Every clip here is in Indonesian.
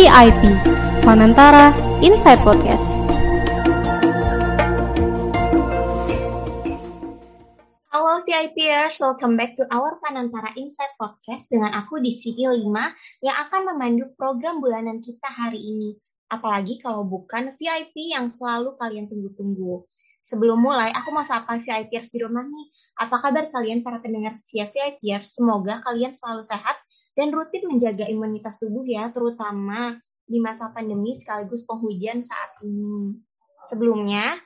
VIP Fanantara Inside Podcast. Halo VIPers, welcome back to our Fanantara Inside Podcast dengan aku di sini 5 yang akan memandu program bulanan kita hari ini. Apalagi kalau bukan VIP yang selalu kalian tunggu-tunggu. Sebelum mulai, aku mau sapa VIPers di rumah nih. Apa kabar kalian para pendengar setia VIPers? Semoga kalian selalu sehat dan rutin menjaga imunitas tubuh ya, terutama di masa pandemi sekaligus penghujan saat ini. Sebelumnya,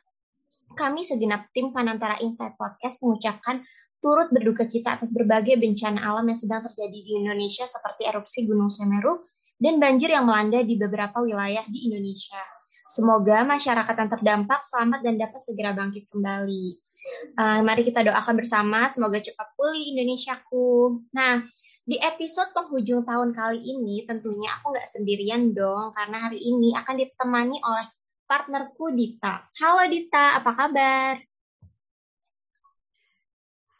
kami segenap tim Fanantara Insight Podcast mengucapkan turut berduka cita atas berbagai bencana alam yang sedang terjadi di Indonesia seperti erupsi Gunung Semeru dan banjir yang melanda di beberapa wilayah di Indonesia. Semoga masyarakat yang terdampak selamat dan dapat segera bangkit kembali. Uh, mari kita doakan bersama, semoga cepat pulih Indonesiaku. Nah, di episode penghujung tahun kali ini tentunya aku nggak sendirian dong, karena hari ini akan ditemani oleh partnerku Dita. Halo Dita, apa kabar?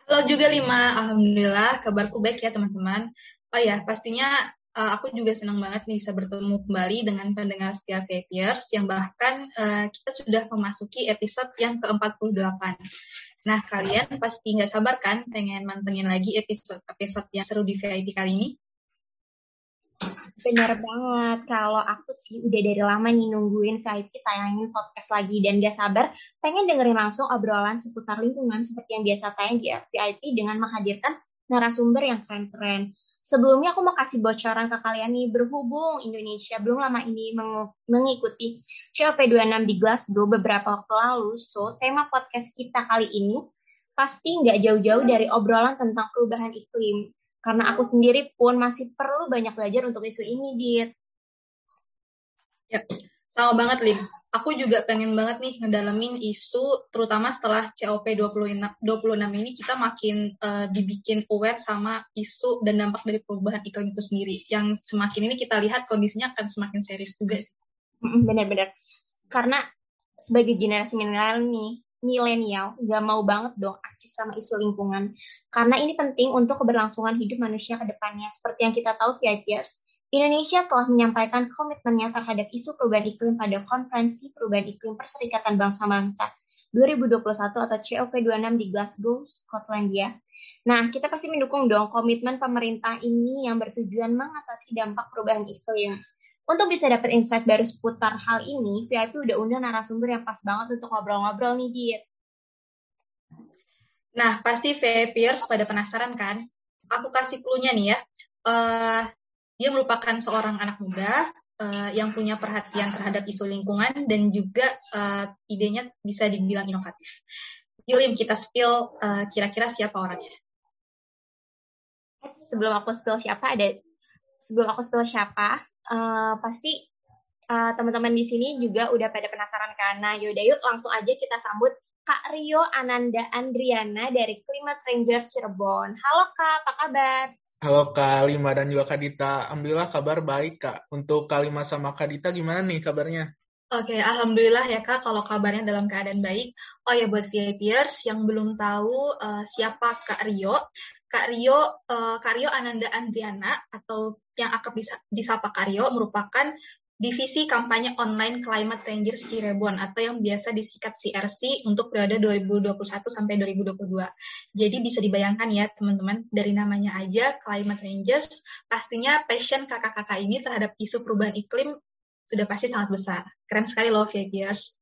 Halo juga Lima, Alhamdulillah kabarku baik ya teman-teman. Oh ya, pastinya uh, aku juga senang banget nih bisa bertemu kembali dengan pendengar setia Vapers yang bahkan uh, kita sudah memasuki episode yang ke-48. Nah, kalian pasti nggak sabar kan pengen mantengin lagi episode-episode yang seru di VIP kali ini? Bener banget, kalau aku sih udah dari lama nih nungguin VIP tayangin podcast lagi dan gak sabar pengen dengerin langsung obrolan seputar lingkungan seperti yang biasa tayang di VIP dengan menghadirkan narasumber yang keren-keren. Sebelumnya aku mau kasih bocoran ke kalian nih, berhubung Indonesia belum lama ini meng mengikuti COP26 di Glasgow beberapa waktu lalu, so tema podcast kita kali ini pasti nggak jauh-jauh dari obrolan tentang perubahan iklim. Karena aku sendiri pun masih perlu banyak belajar untuk isu ini, Dit. Ya, sama banget, Lim. Aku juga pengen banget nih ngedalamin isu, terutama setelah COP 26, 26 ini kita makin uh, dibikin aware sama isu dan dampak dari perubahan iklim itu sendiri. Yang semakin ini kita lihat kondisinya akan semakin serius juga sih. Benar-benar. Karena sebagai generasi milenial nih, milenial nggak mau banget dong aktif sama isu lingkungan. Karena ini penting untuk keberlangsungan hidup manusia ke depannya. Seperti yang kita tahu VIPers, Indonesia telah menyampaikan komitmennya terhadap isu perubahan iklim pada Konferensi Perubahan Iklim Perserikatan Bangsa-Bangsa 2021 atau COP26 di Glasgow, Skotlandia. Nah, kita pasti mendukung dong komitmen pemerintah ini yang bertujuan mengatasi dampak perubahan iklim. Untuk bisa dapat insight baru seputar hal ini, VIP udah undang narasumber yang pas banget untuk ngobrol-ngobrol nih, Dit. Nah, pasti VIPers pada penasaran kan? Aku kasih clue-nya nih ya. Uh, dia merupakan seorang anak muda uh, yang punya perhatian terhadap isu lingkungan dan juga uh, idenya bisa dibilang inovatif. Yulim, kita spill uh, kira-kira siapa orangnya? Sebelum aku spill siapa, ada sebelum aku spill siapa, uh, pasti uh, teman-teman di sini juga udah pada penasaran karena yaudah yuk langsung aja kita sambut Kak Rio Ananda Andriana dari Climate Rangers Cirebon. Halo Kak, apa kabar? Halo Kak Lima dan juga Kak Dita. Alhamdulillah kabar baik Kak. Untuk Kak Lima sama Kak Dita gimana nih kabarnya? Oke, alhamdulillah ya kak kalau kabarnya dalam keadaan baik. Oh ya buat VIPers yang belum tahu uh, siapa Kak Rio, Kak Rio, uh, Kak Rio Ananda Andriana atau yang akrab disapa Kak Rio merupakan divisi kampanye online Climate Rangers Cirebon atau yang biasa disingkat CRC untuk periode 2021 sampai 2022. Jadi bisa dibayangkan ya teman-teman dari namanya aja Climate Rangers pastinya passion kakak-kakak ini terhadap isu perubahan iklim sudah pasti sangat besar. Keren sekali loh VIPers.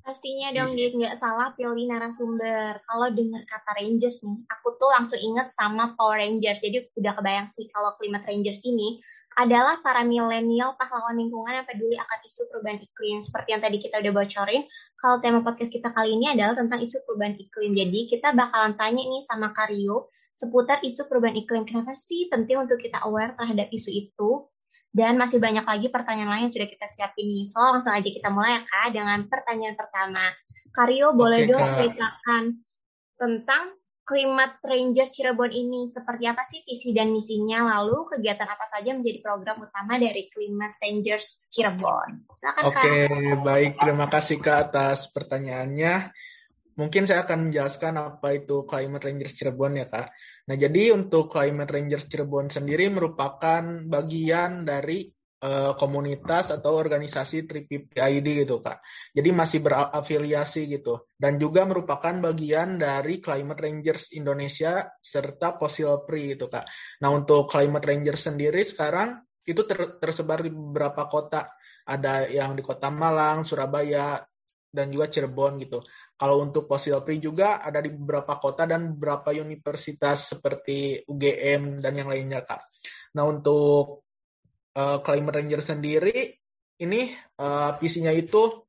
Pastinya dong, dia nggak salah pilih narasumber. Kalau dengar kata Rangers nih, aku tuh langsung inget sama Power Rangers. Jadi udah kebayang sih kalau Climate Rangers ini adalah para milenial pahlawan lingkungan yang peduli akan isu perubahan iklim. Seperti yang tadi kita udah bocorin, kalau tema podcast kita kali ini adalah tentang isu perubahan iklim. Jadi kita bakalan tanya nih sama Kario seputar isu perubahan iklim. Kenapa sih penting untuk kita aware terhadap isu itu? Dan masih banyak lagi pertanyaan lain yang sudah kita siapin nih. So, langsung aja kita mulai ya, Kak, dengan pertanyaan pertama. Kario, boleh Oke, dong ceritakan tentang Climate Ranger Cirebon ini seperti apa sih visi dan misinya? Lalu kegiatan apa saja menjadi program utama dari Climate Rangers Cirebon? Silakan Oke, Kak. baik. Terima kasih Kak atas pertanyaannya. Mungkin saya akan menjelaskan apa itu Climate Rangers Cirebon ya Kak. Nah jadi untuk Climate Rangers Cirebon sendiri merupakan bagian dari uh, komunitas atau organisasi Tripip ID gitu kak. Jadi masih berafiliasi gitu dan juga merupakan bagian dari Climate Rangers Indonesia serta Fossil Free gitu kak. Nah untuk Climate Rangers sendiri sekarang itu ter tersebar di beberapa kota. Ada yang di kota Malang, Surabaya, dan juga Cirebon gitu. Kalau untuk Fossil Free juga ada di beberapa kota dan beberapa universitas seperti UGM dan yang lainnya kak. Nah untuk uh, Climate Ranger sendiri ini uh, visinya itu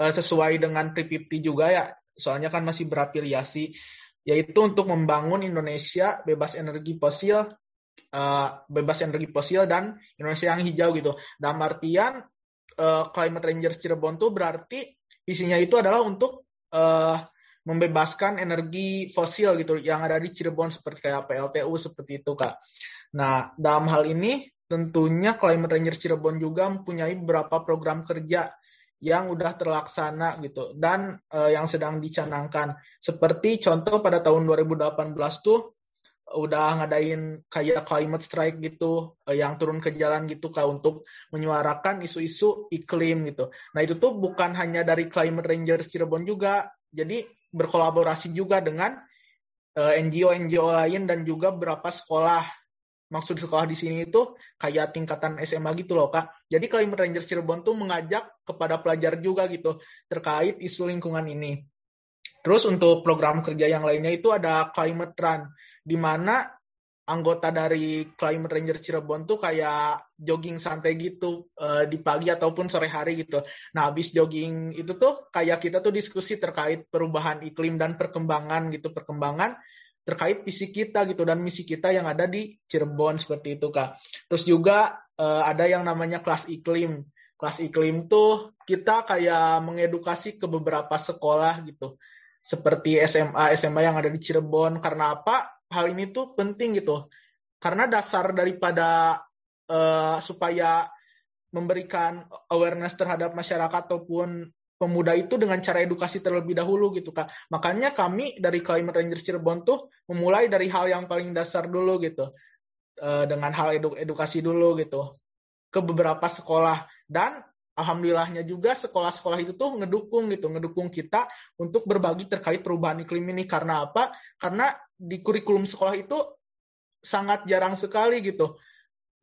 uh, sesuai dengan 350 juga ya, soalnya kan masih berafiliasi, yaitu untuk membangun Indonesia bebas energi fosil, uh, bebas energi fosil dan Indonesia yang hijau gitu. Dalam artian uh, Climate Ranger Cirebon tuh berarti visinya itu adalah untuk uh, membebaskan energi fosil gitu yang ada di Cirebon seperti kayak PLTU seperti itu kak. Nah dalam hal ini tentunya Climate Ranger Cirebon juga mempunyai beberapa program kerja yang udah terlaksana gitu dan uh, yang sedang dicanangkan. Seperti contoh pada tahun 2018 tuh udah ngadain kayak climate strike gitu uh, yang turun ke jalan gitu kak untuk menyuarakan isu-isu iklim gitu. Nah itu tuh bukan hanya dari Climate Ranger Cirebon juga, jadi berkolaborasi juga dengan eh, NGO-NGO lain dan juga beberapa sekolah maksud sekolah di sini itu kayak tingkatan SMA gitu loh kak. Jadi Climate Ranger Cirebon tuh mengajak kepada pelajar juga gitu terkait isu lingkungan ini. Terus untuk program kerja yang lainnya itu ada Climate Run, di mana anggota dari Climate Ranger Cirebon tuh kayak jogging santai gitu uh, di pagi ataupun sore hari gitu. Nah, habis jogging itu tuh kayak kita tuh diskusi terkait perubahan iklim dan perkembangan gitu, perkembangan terkait visi kita gitu dan misi kita yang ada di Cirebon seperti itu kak. Terus juga uh, ada yang namanya kelas iklim. Kelas iklim tuh kita kayak mengedukasi ke beberapa sekolah gitu. Seperti SMA, SMA yang ada di Cirebon. Karena apa? Hal ini tuh penting gitu. Karena dasar daripada uh, supaya memberikan awareness terhadap masyarakat ataupun pemuda itu dengan cara edukasi terlebih dahulu gitu kak. Makanya kami dari Climate Rangers Cirebon tuh memulai dari hal yang paling dasar dulu gitu. Uh, dengan hal edu edukasi dulu gitu ke beberapa sekolah dan alhamdulillahnya juga sekolah-sekolah itu tuh ngedukung gitu, ngedukung kita untuk berbagi terkait perubahan iklim ini karena apa? Karena di kurikulum sekolah itu sangat jarang sekali gitu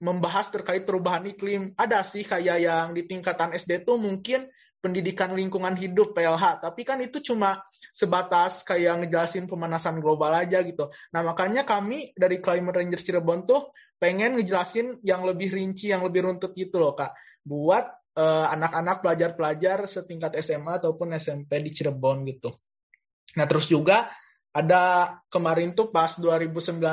membahas terkait perubahan iklim. Ada sih kayak yang di tingkatan SD tuh mungkin pendidikan lingkungan hidup PLH, tapi kan itu cuma sebatas kayak ngejelasin pemanasan global aja gitu. Nah makanya kami dari Climate Ranger Cirebon tuh pengen ngejelasin yang lebih rinci, yang lebih runtut gitu loh kak, buat uh, anak-anak pelajar-pelajar setingkat SMA ataupun SMP di Cirebon gitu. Nah terus juga ada kemarin tuh pas 2019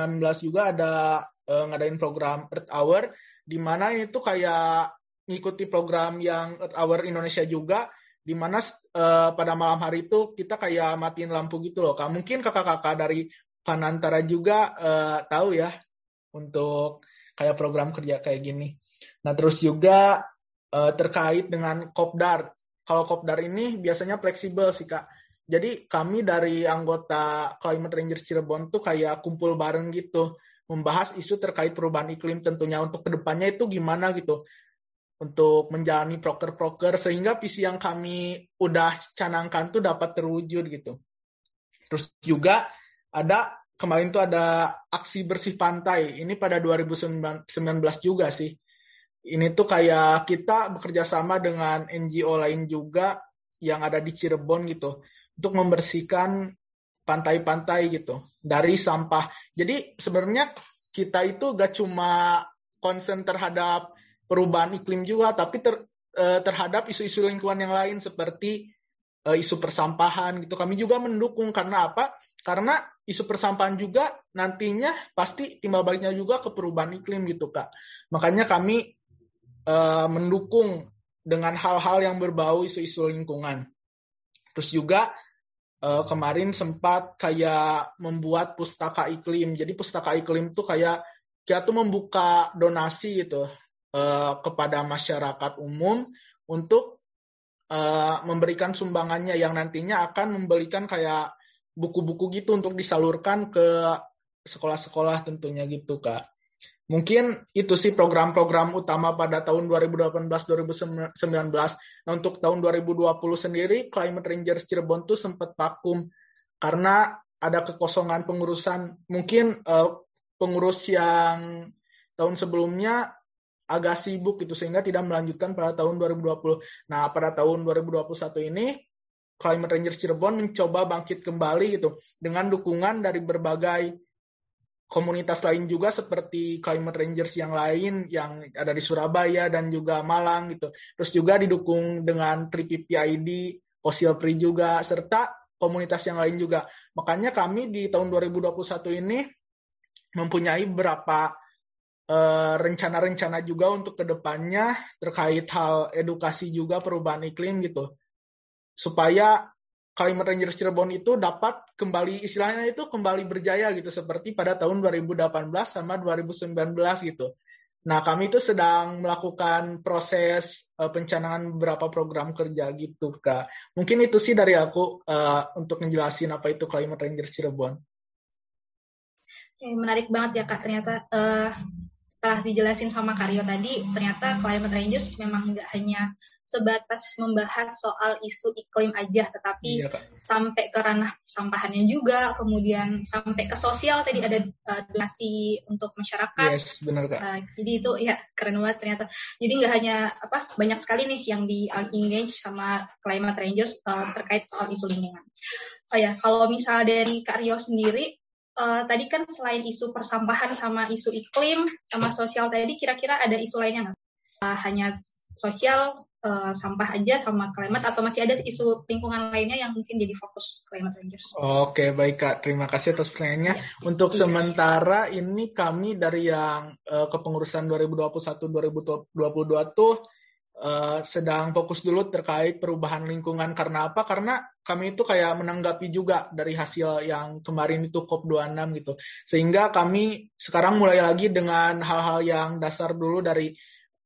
juga ada uh, ngadain program Earth Hour di mana ini tuh kayak ngikuti program yang Earth Hour Indonesia juga di mana uh, pada malam hari itu kita kayak matiin lampu gitu loh. Kak. Mungkin kakak-kakak dari Panantara juga uh, tahu ya untuk kayak program kerja kayak gini. Nah, terus juga uh, terkait dengan Kopdar. Kalau Kopdar ini biasanya fleksibel sih, Kak. Jadi kami dari anggota Climate Rangers Cirebon tuh kayak kumpul bareng gitu, membahas isu terkait perubahan iklim tentunya untuk ke depannya itu gimana gitu untuk menjalani proker-proker sehingga visi yang kami udah canangkan tuh dapat terwujud gitu. Terus juga ada kemarin tuh ada aksi bersih pantai. Ini pada 2019 juga sih. Ini tuh kayak kita bekerja sama dengan NGO lain juga yang ada di Cirebon gitu untuk membersihkan pantai-pantai gitu dari sampah. Jadi sebenarnya kita itu gak cuma concern terhadap perubahan iklim juga, tapi ter, uh, terhadap isu-isu lingkungan yang lain seperti uh, isu persampahan gitu. Kami juga mendukung karena apa? Karena isu persampahan juga nantinya pasti timbal baliknya juga ke perubahan iklim gitu kak. Makanya kami uh, mendukung dengan hal-hal yang berbau isu-isu lingkungan. Terus juga uh, kemarin sempat kayak membuat pustaka iklim. Jadi pustaka iklim tuh kayak kita tuh membuka donasi gitu uh, kepada masyarakat umum untuk uh, memberikan sumbangannya yang nantinya akan memberikan kayak buku-buku gitu untuk disalurkan ke sekolah-sekolah tentunya gitu kak. Mungkin itu sih program-program utama pada tahun 2018-2019. Nah, untuk tahun 2020 sendiri, Climate Rangers Cirebon tuh sempat vakum karena ada kekosongan pengurusan. Mungkin uh, pengurus yang tahun sebelumnya agak sibuk gitu sehingga tidak melanjutkan pada tahun 2020. Nah, pada tahun 2021 ini Climate Rangers Cirebon mencoba bangkit kembali gitu dengan dukungan dari berbagai komunitas lain juga seperti Climate Rangers yang lain yang ada di Surabaya dan juga Malang gitu. Terus juga didukung dengan TriPPID, Fossil Free juga serta komunitas yang lain juga. Makanya kami di tahun 2021 ini mempunyai beberapa eh, rencana-rencana uh, juga untuk ke depannya terkait hal edukasi juga perubahan iklim gitu supaya Climate Rangers Cirebon itu dapat kembali istilahnya itu kembali berjaya gitu seperti pada tahun 2018 sama 2019 gitu. Nah, kami itu sedang melakukan proses uh, pencanangan beberapa program kerja gitu, Kak. Mungkin itu sih dari aku uh, untuk menjelasin apa itu Climate Rangers Cirebon. Menarik banget ya, Kak. Ternyata uh, setelah dijelasin sama Karyo tadi, ternyata Climate Rangers memang nggak hanya sebatas membahas soal isu iklim aja, tetapi iya, sampai ke ranah sampahannya juga, kemudian sampai ke sosial tadi ada uh, donasi untuk masyarakat. Yes, benar kak. Uh, jadi itu ya keren banget ternyata. Jadi nggak hanya apa banyak sekali nih yang di engage sama Climate Rangers uh, terkait soal isu lingkungan. Oh ya, kalau misalnya dari Kak Rio sendiri, uh, tadi kan selain isu persampahan sama isu iklim sama sosial tadi, kira-kira ada isu lainnya nggak? Uh, hanya sosial uh, sampah aja sama climate atau masih ada isu lingkungan lainnya yang mungkin jadi fokus climate rangers. Oke, baik Kak. Terima kasih atas pertanyaannya. Ya. Untuk ya. sementara ini kami dari yang uh, kepengurusan 2021-2022 tuh uh, sedang fokus dulu terkait perubahan lingkungan karena apa? Karena kami itu kayak menanggapi juga dari hasil yang kemarin itu COP26 gitu. Sehingga kami sekarang mulai lagi dengan hal-hal yang dasar dulu dari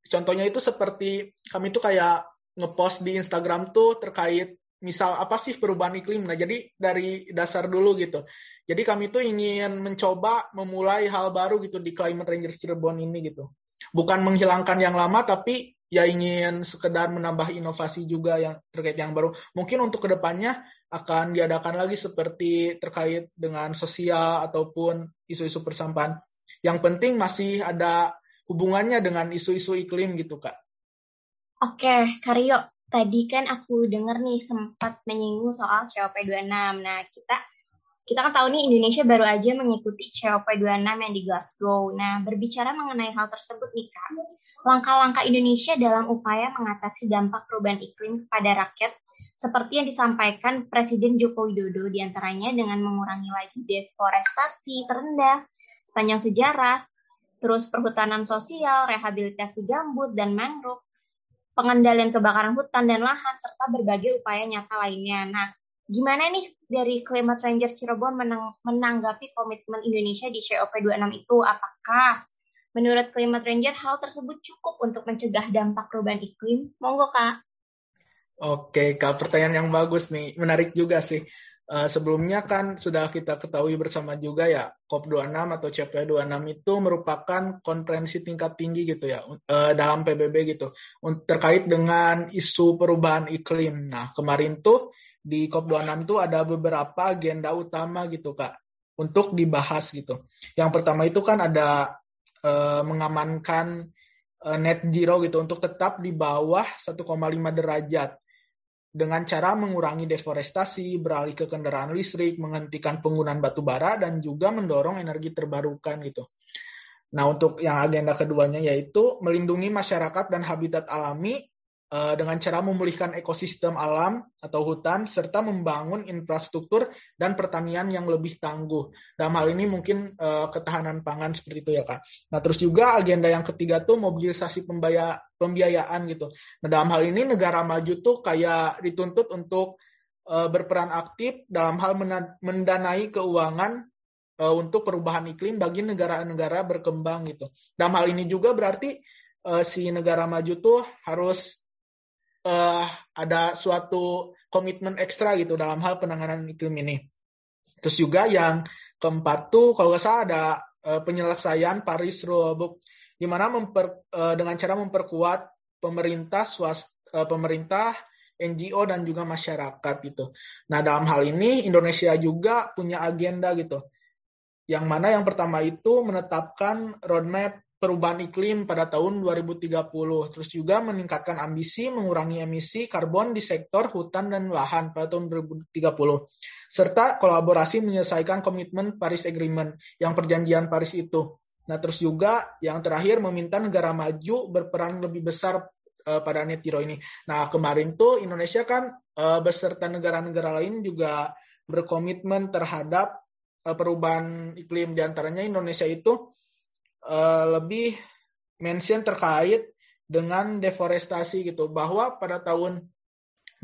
Contohnya itu seperti kami tuh kayak ngepost di Instagram tuh terkait misal apa sih perubahan iklim. Nah, jadi dari dasar dulu gitu. Jadi kami tuh ingin mencoba memulai hal baru gitu di Climate Rangers Cirebon ini gitu. Bukan menghilangkan yang lama tapi ya ingin sekedar menambah inovasi juga yang terkait yang baru. Mungkin untuk ke depannya akan diadakan lagi seperti terkait dengan sosial ataupun isu-isu persampahan. Yang penting masih ada hubungannya dengan isu-isu iklim gitu kak. Oke, Karyo, tadi kan aku dengar nih sempat menyinggung soal COP26. Nah, kita kita kan tahu nih Indonesia baru aja mengikuti COP26 yang di Glasgow. Nah, berbicara mengenai hal tersebut nih Kak, langkah-langkah Indonesia dalam upaya mengatasi dampak perubahan iklim kepada rakyat seperti yang disampaikan Presiden Joko Widodo di antaranya dengan mengurangi lagi deforestasi terendah sepanjang sejarah, terus perhutanan sosial, rehabilitasi gambut dan mangrove, pengendalian kebakaran hutan dan lahan, serta berbagai upaya nyata lainnya. Nah, gimana nih dari Climate Ranger Cirebon menang menanggapi komitmen Indonesia di COP26 itu? Apakah menurut Climate Ranger hal tersebut cukup untuk mencegah dampak perubahan iklim? Monggo, Kak. Oke, Kak, pertanyaan yang bagus nih. Menarik juga sih. Uh, sebelumnya kan sudah kita ketahui bersama juga ya COP26 atau CP26 itu merupakan konferensi tingkat tinggi gitu ya uh, dalam PBB gitu terkait dengan isu perubahan iklim. Nah kemarin tuh di COP26 itu ada beberapa agenda utama gitu kak untuk dibahas gitu. Yang pertama itu kan ada uh, mengamankan net zero gitu untuk tetap di bawah 1,5 derajat dengan cara mengurangi deforestasi, beralih ke kendaraan listrik, menghentikan penggunaan batu bara, dan juga mendorong energi terbarukan gitu. Nah, untuk yang agenda keduanya yaitu melindungi masyarakat dan habitat alami Eh, dengan cara memulihkan ekosistem alam atau hutan serta membangun infrastruktur dan pertanian yang lebih tangguh. Dalam hal ini mungkin uh, ketahanan pangan seperti itu ya kak. Nah terus juga agenda yang ketiga tuh mobilisasi pembaya, pembiayaan gitu. Nah dalam hal ini negara maju tuh kayak dituntut untuk uh, berperan aktif dalam hal mendanai keuangan uh, untuk perubahan iklim bagi negara-negara berkembang gitu. Dalam hal ini juga berarti uh, si negara maju tuh harus uh, ada suatu komitmen ekstra gitu dalam hal penanganan iklim ini. Terus juga yang keempat tuh kalau nggak salah ada uh, penyelesaian Paris Rulebook di mana memper, uh, dengan cara memperkuat pemerintah swasta uh, pemerintah NGO dan juga masyarakat gitu. Nah, dalam hal ini Indonesia juga punya agenda gitu. Yang mana yang pertama itu menetapkan roadmap perubahan iklim pada tahun 2030. Terus juga meningkatkan ambisi mengurangi emisi karbon di sektor hutan dan lahan pada tahun 2030. Serta kolaborasi menyelesaikan komitmen Paris Agreement yang perjanjian Paris itu. Nah, terus juga yang terakhir meminta negara maju berperan lebih besar uh, pada net zero ini. Nah, kemarin tuh Indonesia kan uh, beserta negara-negara lain juga berkomitmen terhadap uh, perubahan iklim di antaranya Indonesia itu uh, lebih mention terkait dengan deforestasi gitu. Bahwa pada tahun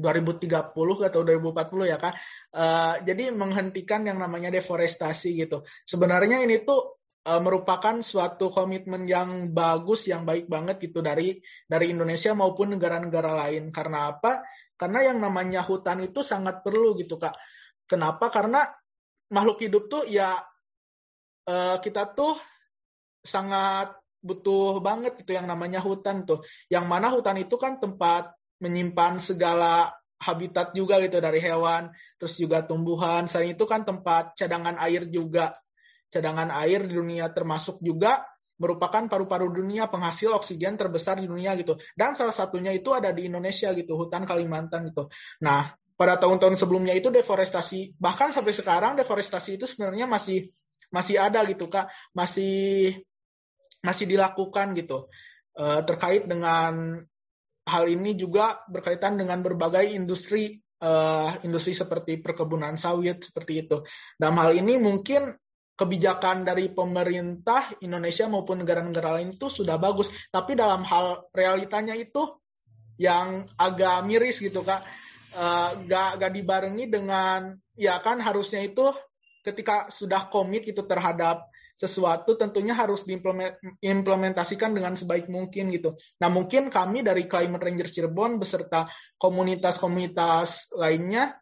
2030 atau 2040 ya kak uh, jadi menghentikan yang namanya deforestasi gitu. Sebenarnya ini tuh uh, merupakan suatu komitmen yang bagus yang baik banget gitu dari dari Indonesia maupun negara-negara lain. Karena apa? Karena yang namanya hutan itu sangat perlu gitu kak. Kenapa? Karena makhluk hidup tuh ya uh, kita tuh sangat butuh banget itu yang namanya hutan tuh. Yang mana hutan itu kan tempat menyimpan segala habitat juga gitu dari hewan, terus juga tumbuhan. Selain itu kan tempat cadangan air juga. Cadangan air di dunia termasuk juga merupakan paru-paru dunia penghasil oksigen terbesar di dunia gitu. Dan salah satunya itu ada di Indonesia gitu, hutan Kalimantan gitu. Nah, pada tahun-tahun sebelumnya itu deforestasi, bahkan sampai sekarang deforestasi itu sebenarnya masih masih ada gitu Kak, masih masih dilakukan gitu. Uh, terkait dengan hal ini juga berkaitan dengan berbagai industri uh, industri seperti perkebunan sawit seperti itu. Dalam hal ini mungkin kebijakan dari pemerintah Indonesia maupun negara-negara lain itu sudah bagus, tapi dalam hal realitanya itu yang agak miris gitu kak, uh, gak, gak dibarengi dengan ya kan harusnya itu ketika sudah komit itu terhadap sesuatu tentunya harus diimplementasikan dengan sebaik mungkin gitu. Nah mungkin kami dari Climate Ranger Cirebon beserta komunitas-komunitas lainnya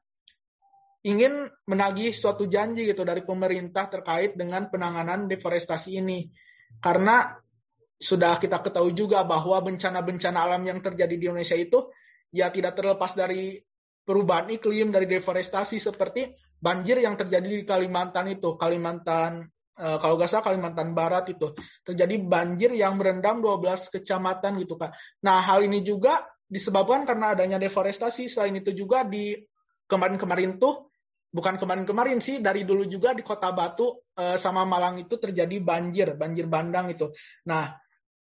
ingin menagih suatu janji gitu dari pemerintah terkait dengan penanganan deforestasi ini. Karena sudah kita ketahui juga bahwa bencana-bencana alam yang terjadi di Indonesia itu ya tidak terlepas dari perubahan iklim, dari deforestasi seperti banjir yang terjadi di Kalimantan itu, Kalimantan kalau nggak salah Kalimantan Barat itu terjadi banjir yang merendam 12 kecamatan gitu kak. Nah hal ini juga disebabkan karena adanya deforestasi. Selain itu juga di kemarin-kemarin tuh bukan kemarin-kemarin sih dari dulu juga di Kota Batu uh, sama Malang itu terjadi banjir, banjir bandang itu. Nah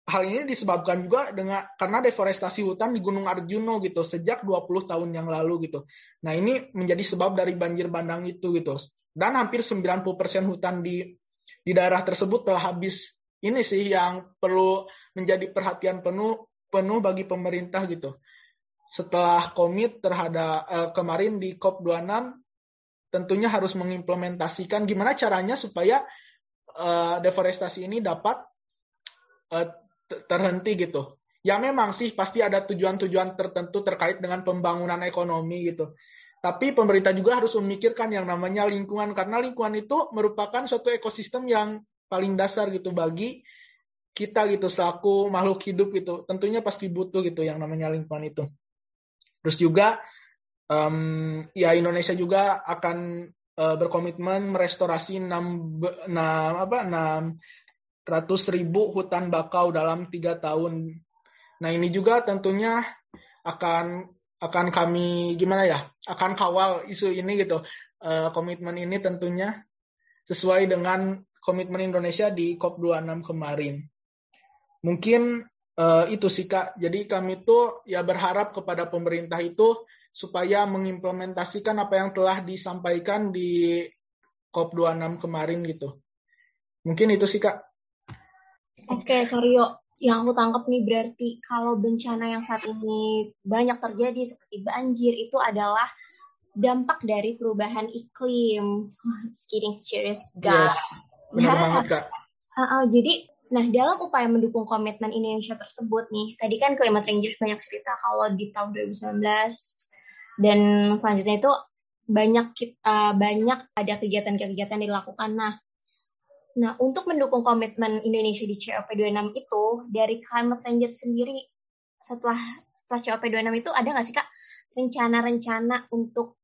hal ini disebabkan juga dengan karena deforestasi hutan di Gunung Arjuno gitu sejak 20 tahun yang lalu gitu. Nah, ini menjadi sebab dari banjir bandang itu gitu. Dan hampir 90% hutan di di daerah tersebut telah habis. Ini sih yang perlu menjadi perhatian penuh penuh bagi pemerintah gitu. Setelah komit terhadap eh, kemarin di COP26 tentunya harus mengimplementasikan gimana caranya supaya eh, deforestasi ini dapat eh, terhenti gitu. Ya memang sih pasti ada tujuan-tujuan tertentu terkait dengan pembangunan ekonomi gitu. Tapi pemerintah juga harus memikirkan yang namanya lingkungan karena lingkungan itu merupakan suatu ekosistem yang paling dasar gitu bagi kita gitu selaku makhluk hidup gitu. Tentunya pasti butuh gitu yang namanya lingkungan itu. Terus juga um, ya Indonesia juga akan uh, berkomitmen merestorasi 6, 6 apa 600 ribu hutan bakau dalam tiga tahun. Nah ini juga tentunya akan akan kami gimana ya akan kawal isu ini gitu. Uh, komitmen ini tentunya sesuai dengan komitmen Indonesia di COP26 kemarin. Mungkin uh, itu sih kak. Jadi kami tuh ya berharap kepada pemerintah itu supaya mengimplementasikan apa yang telah disampaikan di COP26 kemarin gitu. Mungkin itu sih kak. Oke, Karyo yang aku tangkap nih berarti kalau bencana yang saat ini banyak terjadi seperti banjir itu adalah dampak dari perubahan iklim. It's getting serious, guys. Yes, benar banget, Kak. Uh, uh, jadi, nah dalam upaya mendukung komitmen Indonesia tersebut nih, tadi kan Climate Rangers banyak cerita kalau di tahun 2019 dan selanjutnya itu banyak uh, banyak ada kegiatan-kegiatan dilakukan. Nah, Nah, untuk mendukung komitmen Indonesia di COP26 itu, dari Climate Ranger sendiri, setelah setelah COP26 itu ada nggak sih Kak rencana-rencana untuk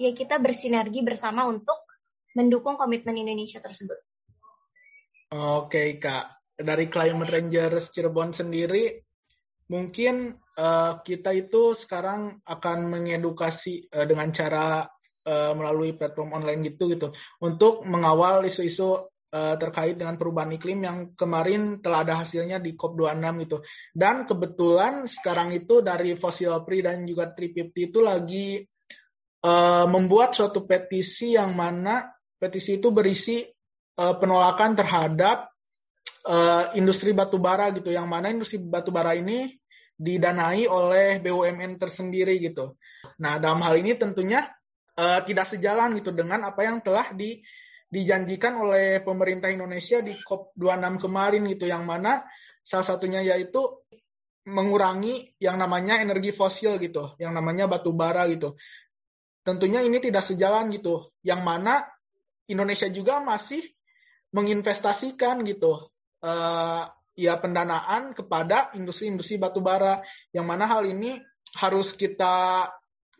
ya kita bersinergi bersama untuk mendukung komitmen Indonesia tersebut? Oke Kak, dari Climate Rangers Cirebon sendiri, mungkin uh, kita itu sekarang akan mengedukasi uh, dengan cara uh, melalui platform online gitu gitu untuk mengawal isu-isu uh, terkait dengan perubahan iklim yang kemarin telah ada hasilnya di COP26 gitu. Dan kebetulan sekarang itu dari Fossil Free dan juga 350 itu lagi uh, membuat suatu petisi yang mana petisi itu berisi uh, penolakan terhadap uh, industri batubara gitu, yang mana industri batubara ini didanai oleh BUMN tersendiri gitu. Nah, dalam hal ini tentunya uh, tidak sejalan gitu dengan apa yang telah di dijanjikan oleh pemerintah Indonesia di COP26 kemarin gitu yang mana salah satunya yaitu mengurangi yang namanya energi fosil gitu, yang namanya batu bara gitu. Tentunya ini tidak sejalan gitu, yang mana Indonesia juga masih menginvestasikan gitu uh, ya pendanaan kepada industri-industri batu bara, yang mana hal ini harus kita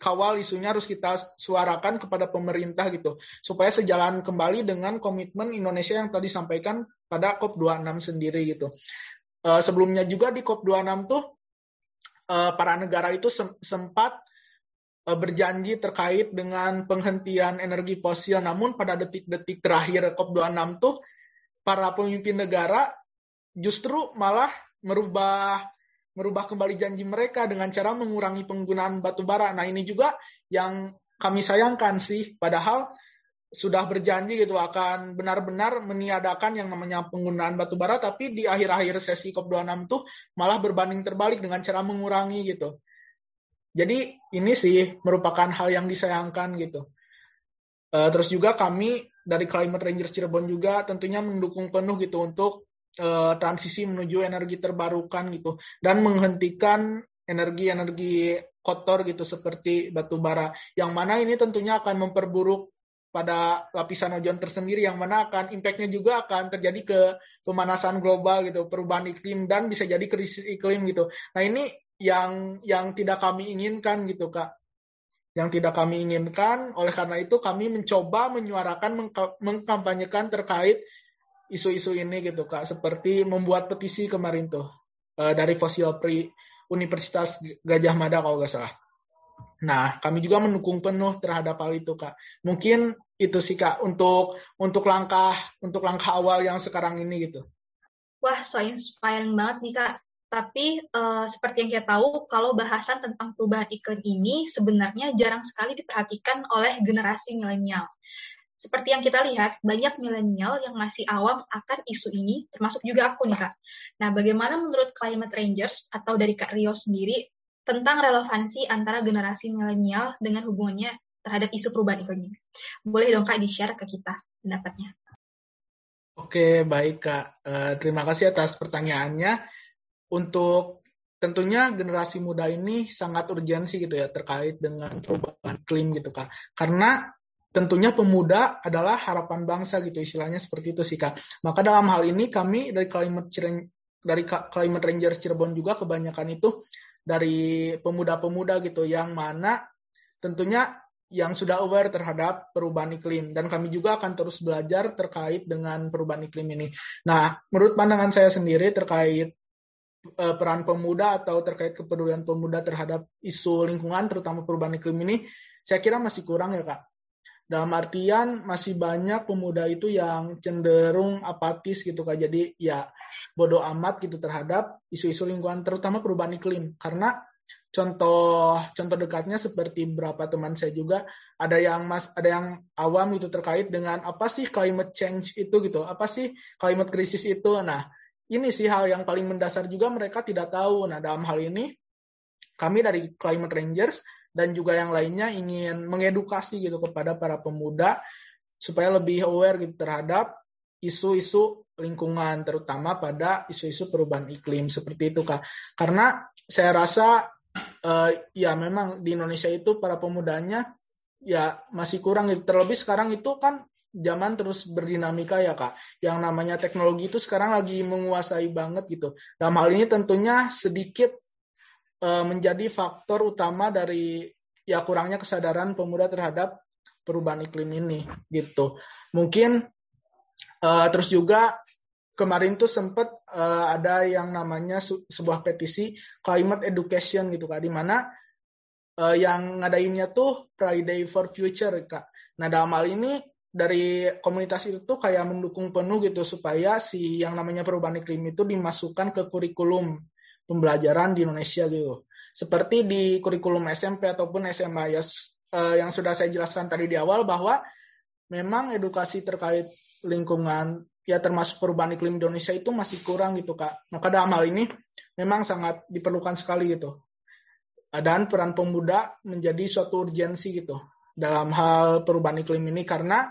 kawal isunya harus kita suarakan kepada pemerintah gitu supaya sejalan kembali dengan komitmen Indonesia yang tadi disampaikan pada COP26 sendiri gitu. Uh, sebelumnya juga di COP26 tuh uh, para negara itu sem sempat uh, berjanji terkait dengan penghentian energi fosil namun pada detik-detik terakhir COP26 tuh para pemimpin negara justru malah merubah merubah kembali janji mereka dengan cara mengurangi penggunaan batu bara. Nah, ini juga yang kami sayangkan sih, padahal sudah berjanji gitu akan benar-benar meniadakan yang namanya penggunaan batu bara, tapi di akhir-akhir sesi COP26 tuh malah berbanding terbalik dengan cara mengurangi gitu. Jadi ini sih merupakan hal yang disayangkan gitu. Uh, terus juga kami dari Climate Rangers Cirebon juga tentunya mendukung penuh gitu untuk uh, transisi menuju energi terbarukan gitu. Dan menghentikan energi-energi kotor gitu seperti batu bara. Yang mana ini tentunya akan memperburuk pada lapisan ozon tersendiri. Yang mana akan impactnya juga akan terjadi ke pemanasan global gitu perubahan iklim dan bisa jadi krisis iklim gitu. Nah ini yang yang tidak kami inginkan gitu kak. Yang tidak kami inginkan oleh karena itu kami mencoba menyuarakan mengkampanyekan terkait isu-isu ini gitu kak seperti membuat petisi kemarin tuh uh, dari Fossil Free Universitas Gajah Mada kalau nggak salah. Nah kami juga mendukung penuh terhadap hal itu kak. Mungkin itu sih kak untuk untuk langkah untuk langkah awal yang sekarang ini gitu. Wah so inspiring banget nih kak. Tapi uh, seperti yang kita tahu, kalau bahasan tentang perubahan iklim ini sebenarnya jarang sekali diperhatikan oleh generasi milenial. Seperti yang kita lihat, banyak milenial yang masih awam akan isu ini, termasuk juga aku nih Kak. Nah, bagaimana menurut Climate Rangers atau dari Kak Rio sendiri tentang relevansi antara generasi milenial dengan hubungannya terhadap isu perubahan iklim? Boleh dong Kak di-share ke kita pendapatnya. Oke, baik Kak. Uh, terima kasih atas pertanyaannya. Untuk tentunya generasi muda ini sangat urgensi gitu ya terkait dengan perubahan iklim gitu Kak. Karena tentunya pemuda adalah harapan bangsa gitu istilahnya seperti itu sih kak. Maka dalam hal ini kami dari Climate dari Climate Rangers Cirebon juga kebanyakan itu dari pemuda-pemuda gitu yang mana tentunya yang sudah aware terhadap perubahan iklim dan kami juga akan terus belajar terkait dengan perubahan iklim ini. Nah, menurut pandangan saya sendiri terkait uh, peran pemuda atau terkait kepedulian pemuda terhadap isu lingkungan terutama perubahan iklim ini saya kira masih kurang ya kak dalam artian masih banyak pemuda itu yang cenderung apatis gitu kan. Jadi ya bodoh amat gitu terhadap isu-isu lingkungan terutama perubahan iklim. Karena contoh contoh dekatnya seperti beberapa teman saya juga ada yang mas ada yang awam itu terkait dengan apa sih climate change itu gitu. Apa sih climate crisis itu? Nah, ini sih hal yang paling mendasar juga mereka tidak tahu. Nah, dalam hal ini kami dari Climate Rangers dan juga yang lainnya ingin mengedukasi gitu kepada para pemuda supaya lebih aware gitu terhadap isu-isu lingkungan terutama pada isu-isu perubahan iklim seperti itu kak karena saya rasa uh, ya memang di Indonesia itu para pemudanya ya masih kurang gitu terlebih sekarang itu kan zaman terus berdinamika ya kak. Yang namanya teknologi itu sekarang lagi menguasai banget gitu. Dalam hal ini tentunya sedikit menjadi faktor utama dari ya kurangnya kesadaran pemuda terhadap perubahan iklim ini gitu. Mungkin uh, terus juga kemarin tuh sempat uh, ada yang namanya sebuah petisi climate education gitu kak, di mana uh, yang ngadainnya tuh Friday for Future kak. Nah dalam hal ini dari komunitas itu tuh kayak mendukung penuh gitu supaya si yang namanya perubahan iklim itu dimasukkan ke kurikulum pembelajaran di Indonesia gitu. Seperti di kurikulum SMP ataupun SMA ya uh, yang sudah saya jelaskan tadi di awal bahwa memang edukasi terkait lingkungan ya termasuk perubahan iklim Indonesia itu masih kurang gitu kak. Maka dalam hal ini memang sangat diperlukan sekali gitu. Dan peran pemuda menjadi suatu urgensi gitu dalam hal perubahan iklim ini karena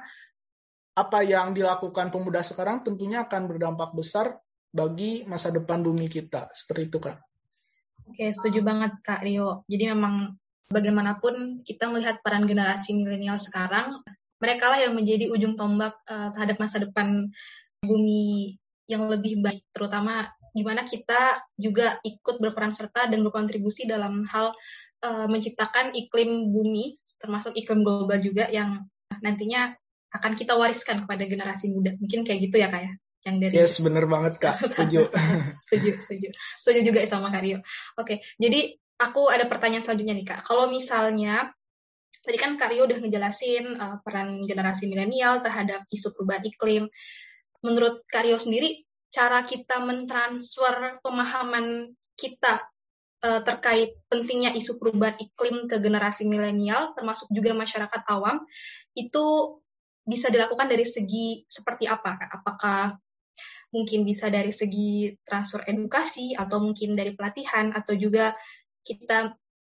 apa yang dilakukan pemuda sekarang tentunya akan berdampak besar bagi masa depan bumi kita. Seperti itu, Kak. Oke, setuju banget, Kak Rio. Jadi memang bagaimanapun kita melihat peran generasi milenial sekarang, mereka lah yang menjadi ujung tombak uh, terhadap masa depan bumi yang lebih baik, terutama gimana kita juga ikut berperan serta dan berkontribusi dalam hal uh, menciptakan iklim bumi termasuk iklim global juga yang nantinya akan kita wariskan kepada generasi muda. Mungkin kayak gitu ya kak ya? Yang dari Yes, bener banget kak. Setuju. setuju, setuju. Setuju juga sama Kario. Oke, jadi aku ada pertanyaan selanjutnya nih kak. Kalau misalnya tadi kan Kario udah ngejelasin uh, peran generasi milenial terhadap isu perubahan iklim. Menurut Kario sendiri, cara kita mentransfer pemahaman kita uh, terkait pentingnya isu perubahan iklim ke generasi milenial, termasuk juga masyarakat awam, itu bisa dilakukan dari segi seperti apa? Apakah mungkin bisa dari segi transfer edukasi, atau mungkin dari pelatihan, atau juga kita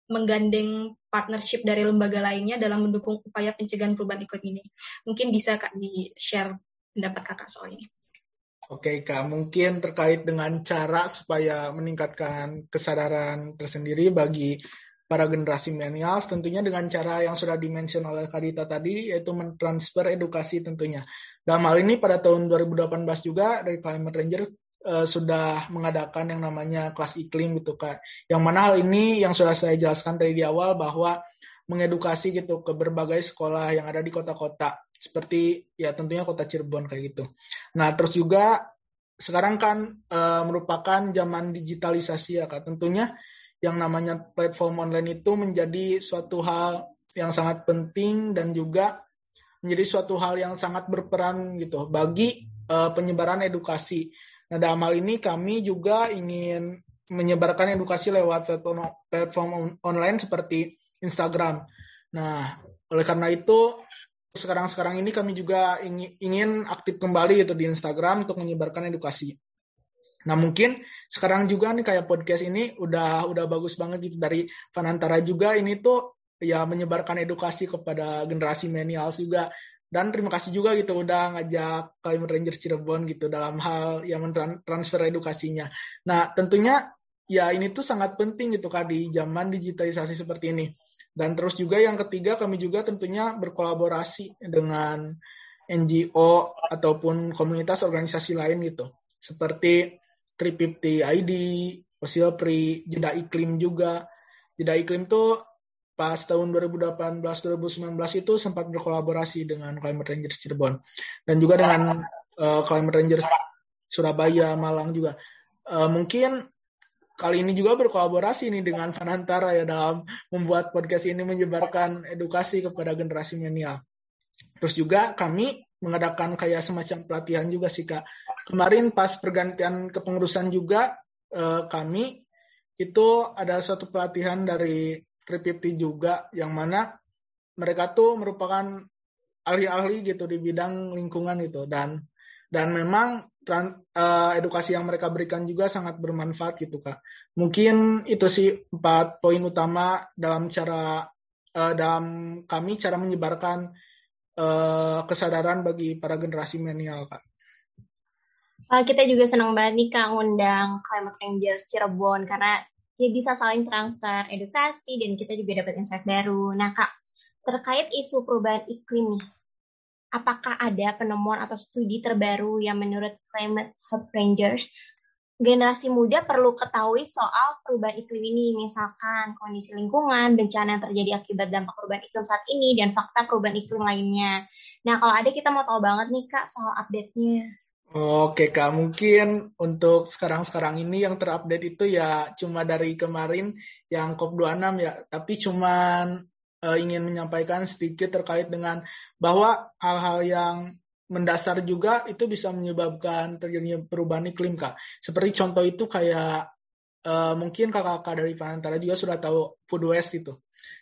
menggandeng partnership dari lembaga lainnya dalam mendukung upaya pencegahan perubahan iklim ini. Mungkin bisa Kak di-share pendapat Kakak soal ini. Oke Kak, mungkin terkait dengan cara supaya meningkatkan kesadaran tersendiri bagi para generasi milenials tentunya dengan cara yang sudah dimention oleh Kadita tadi yaitu mentransfer edukasi tentunya. Dalam hal ini pada tahun 2018 juga dari Climate Ranger uh, sudah mengadakan yang namanya kelas iklim gitu Kak. Yang mana hal ini yang sudah saya jelaskan tadi di awal bahwa mengedukasi gitu ke berbagai sekolah yang ada di kota-kota seperti ya tentunya kota Cirebon kayak gitu. Nah terus juga sekarang kan e, merupakan zaman digitalisasi ya kak. Tentunya yang namanya platform online itu menjadi suatu hal yang sangat penting dan juga menjadi suatu hal yang sangat berperan gitu bagi e, penyebaran edukasi. Nah dalam hal ini kami juga ingin menyebarkan edukasi lewat platform online seperti Instagram. Nah oleh karena itu sekarang-sekarang ini kami juga ingin, aktif kembali gitu di Instagram untuk menyebarkan edukasi. Nah mungkin sekarang juga nih kayak podcast ini udah udah bagus banget gitu dari Fanantara juga ini tuh ya menyebarkan edukasi kepada generasi milenials juga dan terima kasih juga gitu udah ngajak Climate Rangers Cirebon gitu dalam hal yang transfer edukasinya. Nah tentunya ya ini tuh sangat penting gitu kak di zaman digitalisasi seperti ini. Dan terus juga yang ketiga kami juga tentunya berkolaborasi dengan NGO ataupun komunitas organisasi lain gitu. Seperti 350 ID, Fossil Free, Jeda Iklim juga. Jeda Iklim tuh pas tahun 2018-2019 itu sempat berkolaborasi dengan Climate Rangers Cirebon. Dan juga dengan uh, Climate Rangers Surabaya, Malang juga. Uh, mungkin kali ini juga berkolaborasi nih dengan Fanantara ya dalam membuat podcast ini menyebarkan edukasi kepada generasi milenial. Terus juga kami mengadakan kayak semacam pelatihan juga sih kak. Kemarin pas pergantian kepengurusan juga eh, kami itu ada suatu pelatihan dari 350 juga yang mana mereka tuh merupakan ahli-ahli gitu di bidang lingkungan gitu dan dan memang uh, edukasi yang mereka berikan juga sangat bermanfaat gitu kak. Mungkin itu sih empat poin utama dalam cara uh, dalam kami cara menyebarkan uh, kesadaran bagi para generasi milenial kak. Uh, kita juga senang banget nih kak undang Climate Rangers Cirebon karena ya bisa saling transfer edukasi dan kita juga dapat insight baru. Nah kak terkait isu perubahan iklim nih apakah ada penemuan atau studi terbaru yang menurut Climate Hub Rangers generasi muda perlu ketahui soal perubahan iklim ini, misalkan kondisi lingkungan, bencana yang terjadi akibat dampak perubahan iklim saat ini, dan fakta perubahan iklim lainnya. Nah, kalau ada kita mau tahu banget nih Kak soal update-nya. Oke Kak, mungkin untuk sekarang-sekarang ini yang terupdate itu ya cuma dari kemarin yang COP26 ya, tapi cuman uh, ingin menyampaikan sedikit terkait dengan bahwa hal-hal yang mendasar juga itu bisa menyebabkan terjadinya perubahan iklim kak. Seperti contoh itu kayak uh, mungkin kakak-kakak dari Panantara juga sudah tahu food waste itu.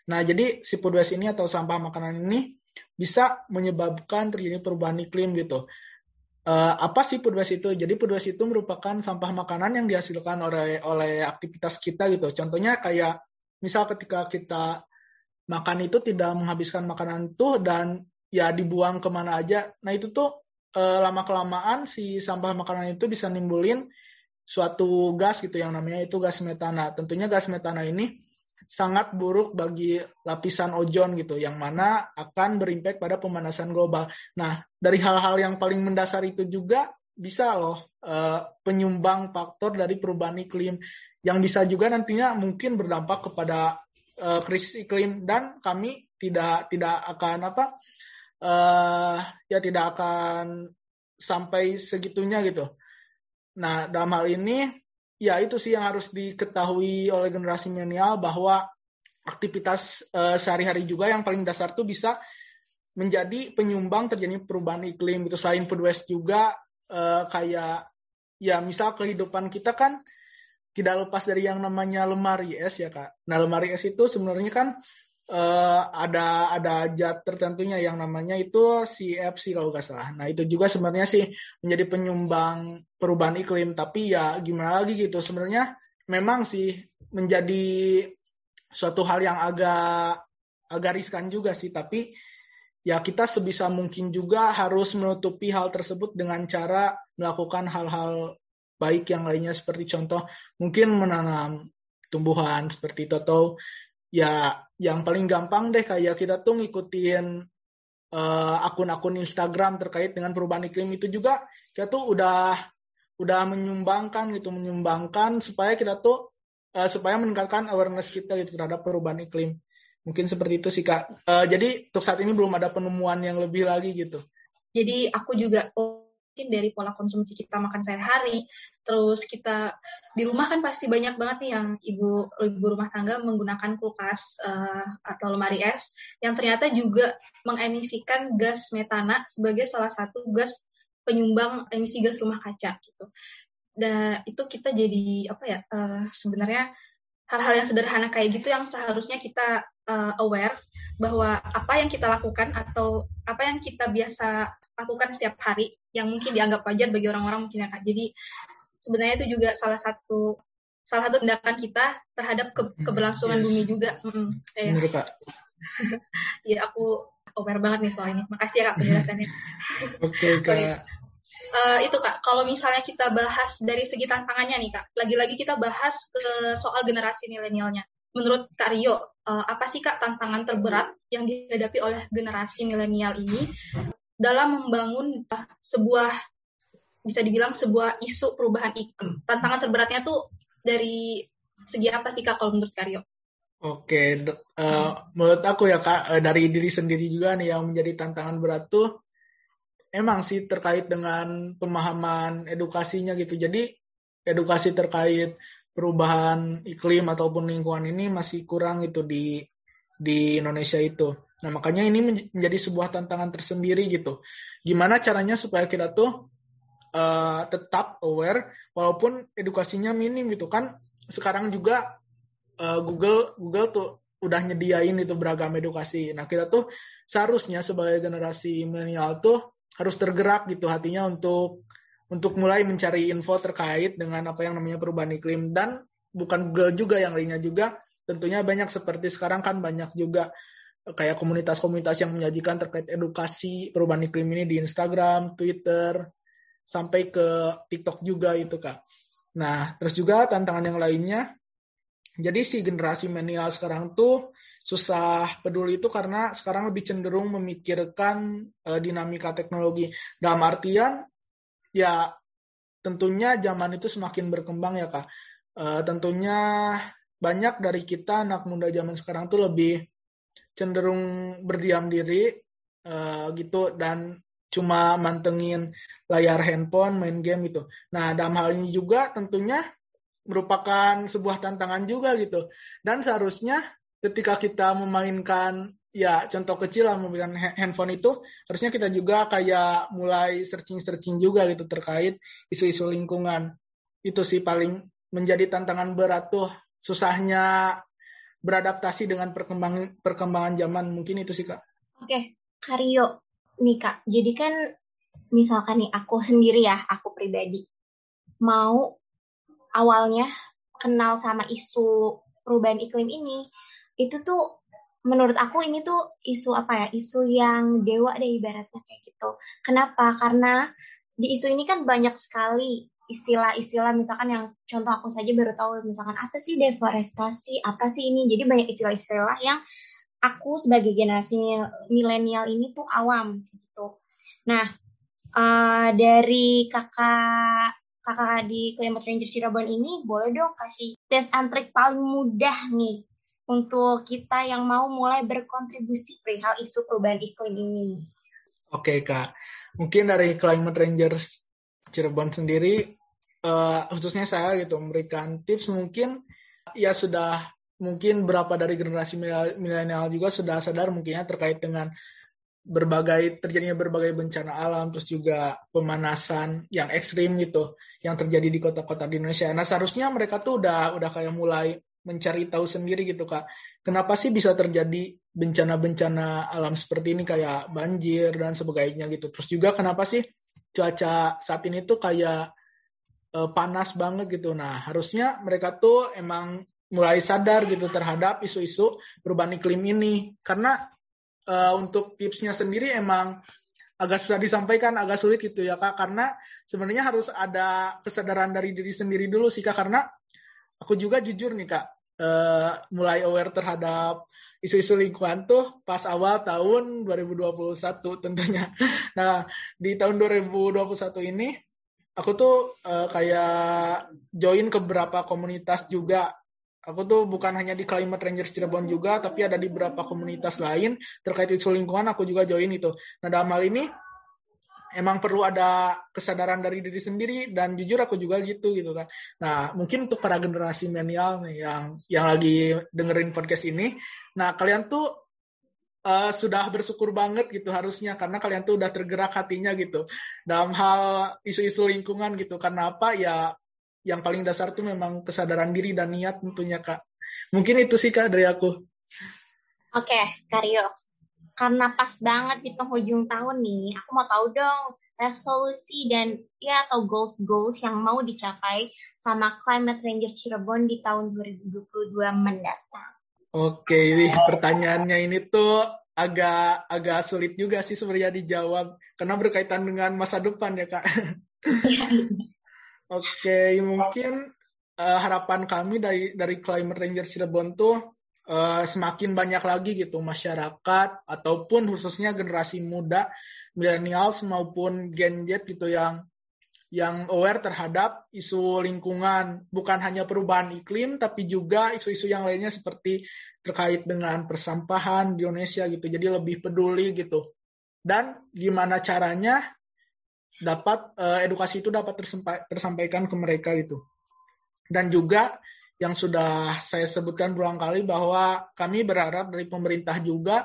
Nah jadi si food waste ini atau sampah makanan ini bisa menyebabkan terjadinya perubahan iklim gitu. Uh, apa sih food waste itu? Jadi food waste itu merupakan sampah makanan yang dihasilkan oleh oleh aktivitas kita gitu. Contohnya kayak misal ketika kita makan itu tidak menghabiskan makanan tuh dan ya dibuang ke mana aja. Nah itu tuh eh, lama kelamaan si sampah makanan itu bisa nimbulin suatu gas gitu yang namanya itu gas metana. Tentunya gas metana ini sangat buruk bagi lapisan ozon gitu yang mana akan berimpact pada pemanasan global. Nah, dari hal-hal yang paling mendasar itu juga bisa loh uh, penyumbang faktor dari perubahan iklim yang bisa juga nantinya mungkin berdampak kepada uh, krisis iklim dan kami tidak tidak akan apa uh, ya tidak akan sampai segitunya gitu. Nah, dalam hal ini ya itu sih yang harus diketahui oleh generasi milenial bahwa aktivitas uh, sehari-hari juga yang paling dasar tuh bisa menjadi penyumbang terjadi perubahan iklim itu selain food waste juga uh, kayak ya misal kehidupan kita kan tidak lepas dari yang namanya lemari es ya kak. Nah lemari es itu sebenarnya kan uh, ada ada zat tertentunya yang namanya itu CFC kalau nggak salah. Nah itu juga sebenarnya sih menjadi penyumbang perubahan iklim. Tapi ya gimana lagi gitu sebenarnya memang sih menjadi suatu hal yang agak agak riskan juga sih. Tapi ya kita sebisa mungkin juga harus menutupi hal tersebut dengan cara melakukan hal-hal baik yang lainnya seperti contoh mungkin menanam tumbuhan seperti itu atau ya yang paling gampang deh kayak kita tuh ngikutin uh, akun-akun Instagram terkait dengan perubahan iklim itu juga kita tuh udah udah menyumbangkan gitu menyumbangkan supaya kita tuh uh, supaya meningkatkan awareness kita gitu terhadap perubahan iklim. Mungkin seperti itu sih kak. Uh, jadi untuk saat ini belum ada penemuan yang lebih lagi gitu. Jadi aku juga mungkin dari pola konsumsi kita makan sehari-hari, terus kita di rumah kan pasti banyak banget nih yang ibu ibu rumah tangga menggunakan kulkas uh, atau lemari es yang ternyata juga mengemisikan gas metana sebagai salah satu gas penyumbang emisi gas rumah kaca gitu. Dan itu kita jadi apa ya uh, sebenarnya hal-hal yang sederhana kayak gitu yang seharusnya kita uh, aware bahwa apa yang kita lakukan atau apa yang kita biasa lakukan setiap hari yang mungkin dianggap wajar bagi orang-orang mungkin ya kak. Jadi sebenarnya itu juga salah satu salah satu tindakan kita terhadap ke, keberlangsungan yes. bumi juga. Mm -hmm. kak. ya aku aware banget nih soal ini. Makasih ya kak penjelasannya. Oke okay, kak. Uh, itu kak, kalau misalnya kita bahas dari segi tantangannya nih kak, lagi-lagi kita bahas ke soal generasi milenialnya. Menurut Kak Rio, uh, apa sih kak tantangan terberat yang dihadapi oleh generasi milenial ini dalam membangun sebuah bisa dibilang sebuah isu perubahan iklim. Tantangan terberatnya tuh dari segi apa sih kak kalau menurut Karyo? Oke, uh, menurut aku ya kak uh, dari diri sendiri juga nih yang menjadi tantangan berat tuh emang sih terkait dengan pemahaman edukasinya gitu. Jadi edukasi terkait perubahan iklim ataupun lingkungan ini masih kurang gitu di di Indonesia itu. Nah, makanya ini menjadi sebuah tantangan tersendiri gitu. Gimana caranya supaya kita tuh uh, tetap aware walaupun edukasinya minim gitu kan. Sekarang juga uh, Google Google tuh udah nyediain itu beragam edukasi. Nah, kita tuh seharusnya sebagai generasi milenial tuh harus tergerak gitu hatinya untuk untuk mulai mencari info terkait dengan apa yang namanya perubahan iklim dan bukan Google juga yang lainnya juga tentunya banyak seperti sekarang kan banyak juga kayak komunitas-komunitas yang menyajikan terkait edukasi perubahan iklim ini di Instagram, Twitter, sampai ke TikTok juga itu kak. Nah terus juga tantangan yang lainnya, jadi si generasi milenial sekarang tuh susah peduli itu karena sekarang lebih cenderung memikirkan uh, dinamika teknologi. Dalam artian ya tentunya zaman itu semakin berkembang ya kak. Uh, tentunya banyak dari kita anak muda zaman sekarang tuh lebih cenderung berdiam diri uh, gitu dan cuma mantengin layar handphone, main game gitu. Nah, dalam hal ini juga tentunya merupakan sebuah tantangan juga gitu. Dan seharusnya ketika kita memainkan ya contoh kecil lah memainkan handphone itu harusnya kita juga kayak mulai searching-searching juga gitu terkait isu-isu lingkungan. Itu sih paling menjadi tantangan berat tuh susahnya beradaptasi dengan perkembangan perkembangan zaman mungkin itu sih kak. Oke, Kario nih kak. Jadi kan misalkan nih aku sendiri ya, aku pribadi mau awalnya kenal sama isu perubahan iklim ini, itu tuh menurut aku ini tuh isu apa ya? Isu yang dewa deh ibaratnya kayak gitu. Kenapa? Karena di isu ini kan banyak sekali istilah-istilah misalkan yang contoh aku saja baru tahu misalkan apa sih deforestasi, apa sih ini. Jadi banyak istilah-istilah yang aku sebagai generasi milenial ini tuh awam gitu. Nah, uh, dari kakak kakak di Climate Ranger Cirebon ini boleh dong kasih tes and trick paling mudah nih untuk kita yang mau mulai berkontribusi perihal isu perubahan iklim ini. Oke kak, mungkin dari Climate Rangers Cirebon sendiri, uh, khususnya saya gitu memberikan tips mungkin ya sudah mungkin berapa dari generasi milenial juga sudah sadar mungkinnya terkait dengan berbagai terjadinya berbagai bencana alam terus juga pemanasan yang ekstrim gitu yang terjadi di kota-kota di Indonesia. Nah seharusnya mereka tuh udah udah kayak mulai mencari tahu sendiri gitu kak. Kenapa sih bisa terjadi bencana-bencana alam seperti ini kayak banjir dan sebagainya gitu. Terus juga kenapa sih cuaca saat ini tuh kayak uh, panas banget gitu. Nah harusnya mereka tuh emang mulai sadar gitu terhadap isu-isu perubahan iklim ini karena uh, untuk tipsnya sendiri emang agak susah disampaikan, agak sulit gitu ya kak, karena sebenarnya harus ada kesadaran dari diri sendiri dulu sih kak, karena aku juga jujur nih kak, uh, mulai aware terhadap isu-isu lingkungan tuh pas awal tahun 2021 tentunya. Nah di tahun 2021 ini aku tuh uh, kayak join ke beberapa komunitas juga Aku tuh bukan hanya di Climate Rangers Cirebon juga, tapi ada di beberapa komunitas lain terkait isu lingkungan. Aku juga join itu. Nah dalam hal ini emang perlu ada kesadaran dari diri sendiri dan jujur aku juga gitu gitu kan. Nah mungkin untuk para generasi milenial yang yang lagi dengerin podcast ini, nah kalian tuh uh, sudah bersyukur banget gitu harusnya karena kalian tuh udah tergerak hatinya gitu dalam hal isu-isu lingkungan gitu. Karena apa ya yang paling dasar tuh memang kesadaran diri dan niat tentunya kak. Mungkin itu sih kak dari aku. Oke, okay, Karyo. Karena pas banget di penghujung tahun nih, aku mau tahu dong resolusi dan ya atau goals-goals yang mau dicapai sama Climate Ranger Cirebon di tahun 2022 mendatang. Oke, okay, pertanyaannya ini tuh agak agak sulit juga sih sebenarnya dijawab karena berkaitan dengan masa depan ya kak. Oke, mungkin uh, harapan kami dari dari Climate Ranger Cirebon tuh uh, semakin banyak lagi gitu masyarakat ataupun khususnya generasi muda, millennials maupun Gen Z gitu yang yang aware terhadap isu lingkungan, bukan hanya perubahan iklim, tapi juga isu-isu yang lainnya seperti terkait dengan persampahan di Indonesia gitu. Jadi lebih peduli gitu. Dan gimana caranya dapat uh, edukasi itu dapat tersampaikan ke mereka gitu. Dan juga yang sudah saya sebutkan berulang kali bahwa kami berharap dari pemerintah juga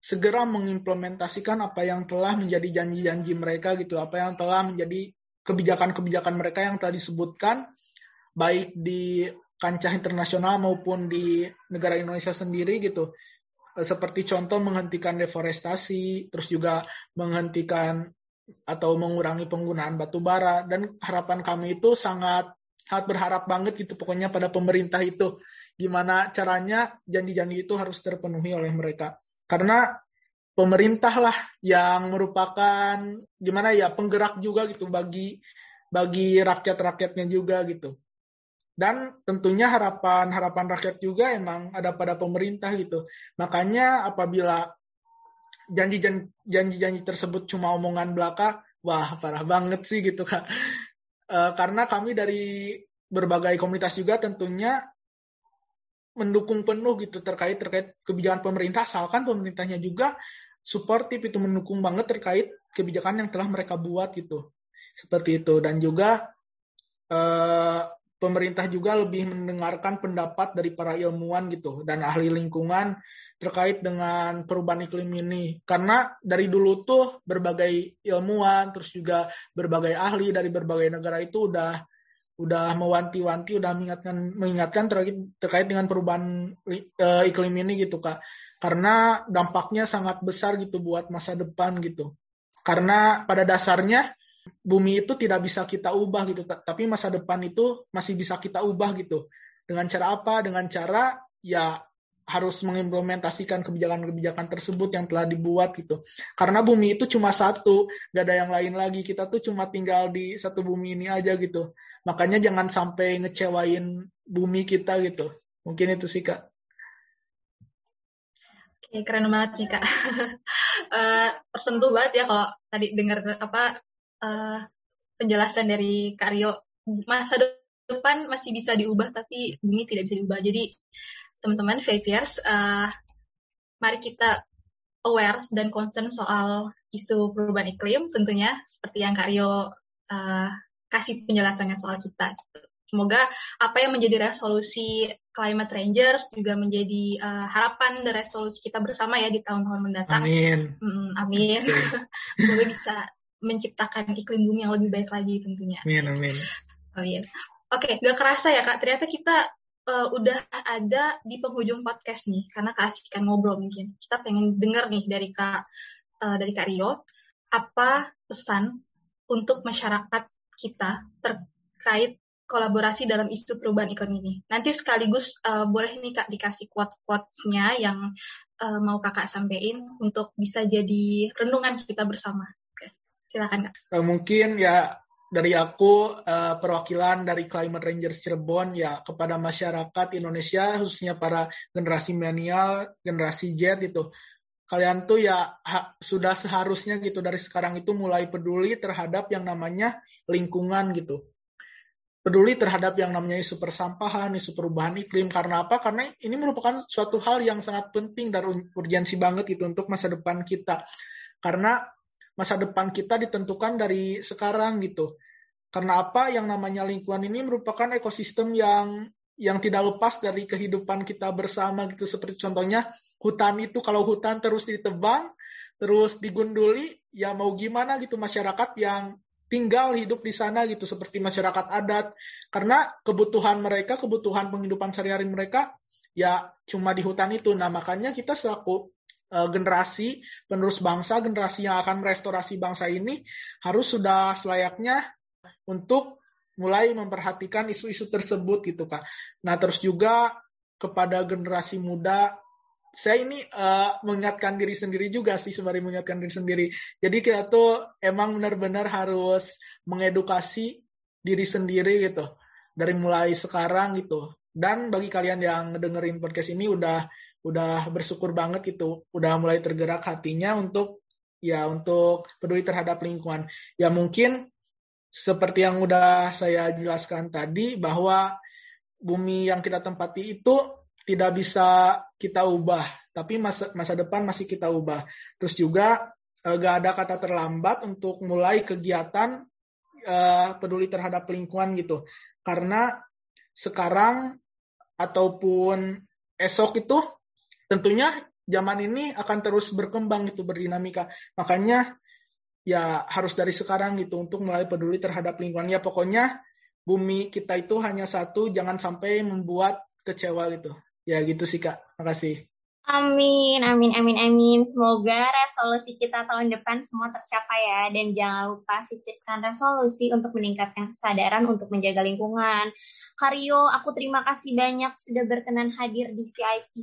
segera mengimplementasikan apa yang telah menjadi janji-janji mereka gitu, apa yang telah menjadi kebijakan-kebijakan mereka yang telah disebutkan baik di kancah internasional maupun di negara Indonesia sendiri gitu. Seperti contoh menghentikan deforestasi, terus juga menghentikan atau mengurangi penggunaan batu bara. Dan harapan kami itu sangat sangat berharap banget gitu pokoknya pada pemerintah itu. Gimana caranya janji-janji itu harus terpenuhi oleh mereka. Karena pemerintah lah yang merupakan gimana ya penggerak juga gitu bagi bagi rakyat-rakyatnya juga gitu dan tentunya harapan-harapan rakyat juga emang ada pada pemerintah gitu. Makanya apabila janji-janji tersebut cuma omongan belaka, wah parah banget sih gitu kak. E, karena kami dari berbagai komunitas juga tentunya mendukung penuh gitu terkait terkait kebijakan pemerintah, asalkan pemerintahnya juga suportif itu mendukung banget terkait kebijakan yang telah mereka buat gitu. Seperti itu dan juga eh, pemerintah juga lebih mendengarkan pendapat dari para ilmuwan gitu dan ahli lingkungan terkait dengan perubahan iklim ini karena dari dulu tuh berbagai ilmuwan terus juga berbagai ahli dari berbagai negara itu udah udah mewanti-wanti udah mengingatkan mengingatkan terkait terkait dengan perubahan uh, iklim ini gitu kak. Karena dampaknya sangat besar gitu buat masa depan gitu. Karena pada dasarnya bumi itu tidak bisa kita ubah gitu tapi masa depan itu masih bisa kita ubah gitu. Dengan cara apa? Dengan cara ya harus mengimplementasikan kebijakan-kebijakan tersebut yang telah dibuat gitu. Karena bumi itu cuma satu gak ada yang lain lagi. Kita tuh cuma tinggal di satu bumi ini aja gitu makanya jangan sampai ngecewain bumi kita gitu mungkin itu sih kak Oke, keren banget nih kak. uh, tersentuh banget ya kalau tadi dengar apa uh, penjelasan dari Karyo masa depan masih bisa diubah tapi bumi tidak bisa diubah. Jadi teman-teman VIPers, uh, mari kita aware dan concern soal isu perubahan iklim tentunya seperti yang Karyo uh, kasih penjelasannya soal kita. Semoga apa yang menjadi resolusi Climate Rangers juga menjadi uh, harapan dan resolusi kita bersama ya di tahun-tahun mendatang. Amin. Hmm, amin. Semoga bisa menciptakan iklim bumi yang lebih baik lagi tentunya. Amin, amin. Amin. Oke, okay, gak kerasa ya Kak, ternyata kita uh, udah ada di penghujung podcast nih, karena keasikan ngobrol mungkin. Kita pengen denger nih dari Kak, uh, dari Kak Rio, apa pesan untuk masyarakat kita terkait kolaborasi dalam isu perubahan iklim ini. Nanti sekaligus uh, boleh nih Kak dikasih quote-quotesnya yang uh, mau Kakak sampaikan untuk bisa jadi renungan kita bersama. Silakan kak. Uh, mungkin ya dari aku uh, perwakilan dari Climate Rangers Cirebon ya kepada masyarakat Indonesia khususnya para generasi milenial, generasi Z itu kalian tuh ya ha, sudah seharusnya gitu dari sekarang itu mulai peduli terhadap yang namanya lingkungan gitu. Peduli terhadap yang namanya isu persampahan, isu perubahan iklim. Karena apa? Karena ini merupakan suatu hal yang sangat penting dan urgensi banget itu untuk masa depan kita. Karena masa depan kita ditentukan dari sekarang gitu. Karena apa yang namanya lingkungan ini merupakan ekosistem yang yang tidak lepas dari kehidupan kita bersama gitu. Seperti contohnya hutan itu kalau hutan terus ditebang terus digunduli ya mau gimana gitu masyarakat yang tinggal hidup di sana gitu seperti masyarakat adat. Karena kebutuhan mereka kebutuhan penghidupan sehari-hari mereka ya cuma di hutan itu. Nah makanya kita selaku uh, generasi penerus bangsa, generasi yang akan merestorasi bangsa ini harus sudah selayaknya untuk mulai memperhatikan isu-isu tersebut gitu kak. Nah terus juga kepada generasi muda saya ini uh, mengingatkan diri sendiri juga sih sembari mengingatkan diri sendiri. Jadi kita tuh emang benar-benar harus mengedukasi diri sendiri gitu dari mulai sekarang gitu. Dan bagi kalian yang dengerin podcast ini udah udah bersyukur banget gitu udah mulai tergerak hatinya untuk ya untuk peduli terhadap lingkungan ya mungkin seperti yang udah saya jelaskan tadi bahwa bumi yang kita tempati itu tidak bisa kita ubah tapi masa masa depan masih kita ubah terus juga eh, gak ada kata terlambat untuk mulai kegiatan uh, peduli terhadap lingkungan gitu karena sekarang ataupun esok itu tentunya zaman ini akan terus berkembang itu berdinamika. Makanya ya harus dari sekarang gitu untuk mulai peduli terhadap lingkungan. Ya pokoknya bumi kita itu hanya satu, jangan sampai membuat kecewa gitu. Ya gitu sih Kak. Makasih. Amin, amin, amin, amin. Semoga resolusi kita tahun depan semua tercapai ya. Dan jangan lupa sisipkan resolusi untuk meningkatkan kesadaran untuk menjaga lingkungan. Karyo, aku terima kasih banyak sudah berkenan hadir di VIP.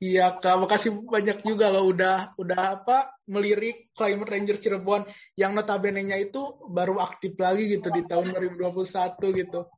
Iya kak, makasih banyak juga loh udah udah apa melirik Climate Ranger Cirebon yang notabene-nya itu baru aktif lagi gitu di tahun 2021 gitu.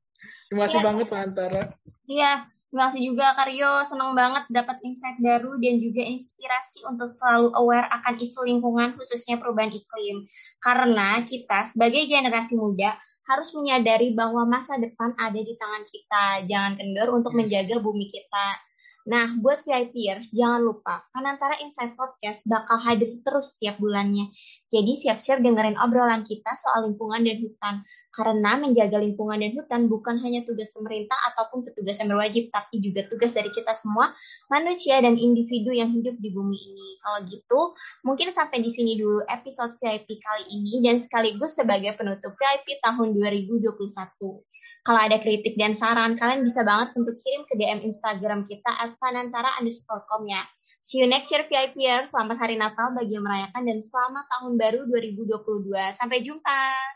Terima kasih ya. banget Pak Antara. Iya, terima kasih juga Karyo. Senang banget dapat insight baru dan juga inspirasi untuk selalu aware akan isu lingkungan khususnya perubahan iklim. Karena kita sebagai generasi muda harus menyadari bahwa masa depan ada di tangan kita. Jangan kendor untuk yes. menjaga bumi kita. Nah, buat VIPers, jangan lupa, Kanantara Insight Podcast bakal hadir terus setiap bulannya. Jadi siap-siap dengerin obrolan kita soal lingkungan dan hutan. Karena menjaga lingkungan dan hutan bukan hanya tugas pemerintah ataupun petugas yang berwajib, tapi juga tugas dari kita semua, manusia dan individu yang hidup di bumi ini. Kalau gitu, mungkin sampai di sini dulu episode VIP kali ini dan sekaligus sebagai penutup VIP tahun 2021. Kalau ada kritik dan saran, kalian bisa banget untuk kirim ke DM Instagram kita at fanantara underscore com ya. See you next year VIPers. Selamat Hari Natal bagi yang merayakan dan selamat Tahun Baru 2022. Sampai jumpa.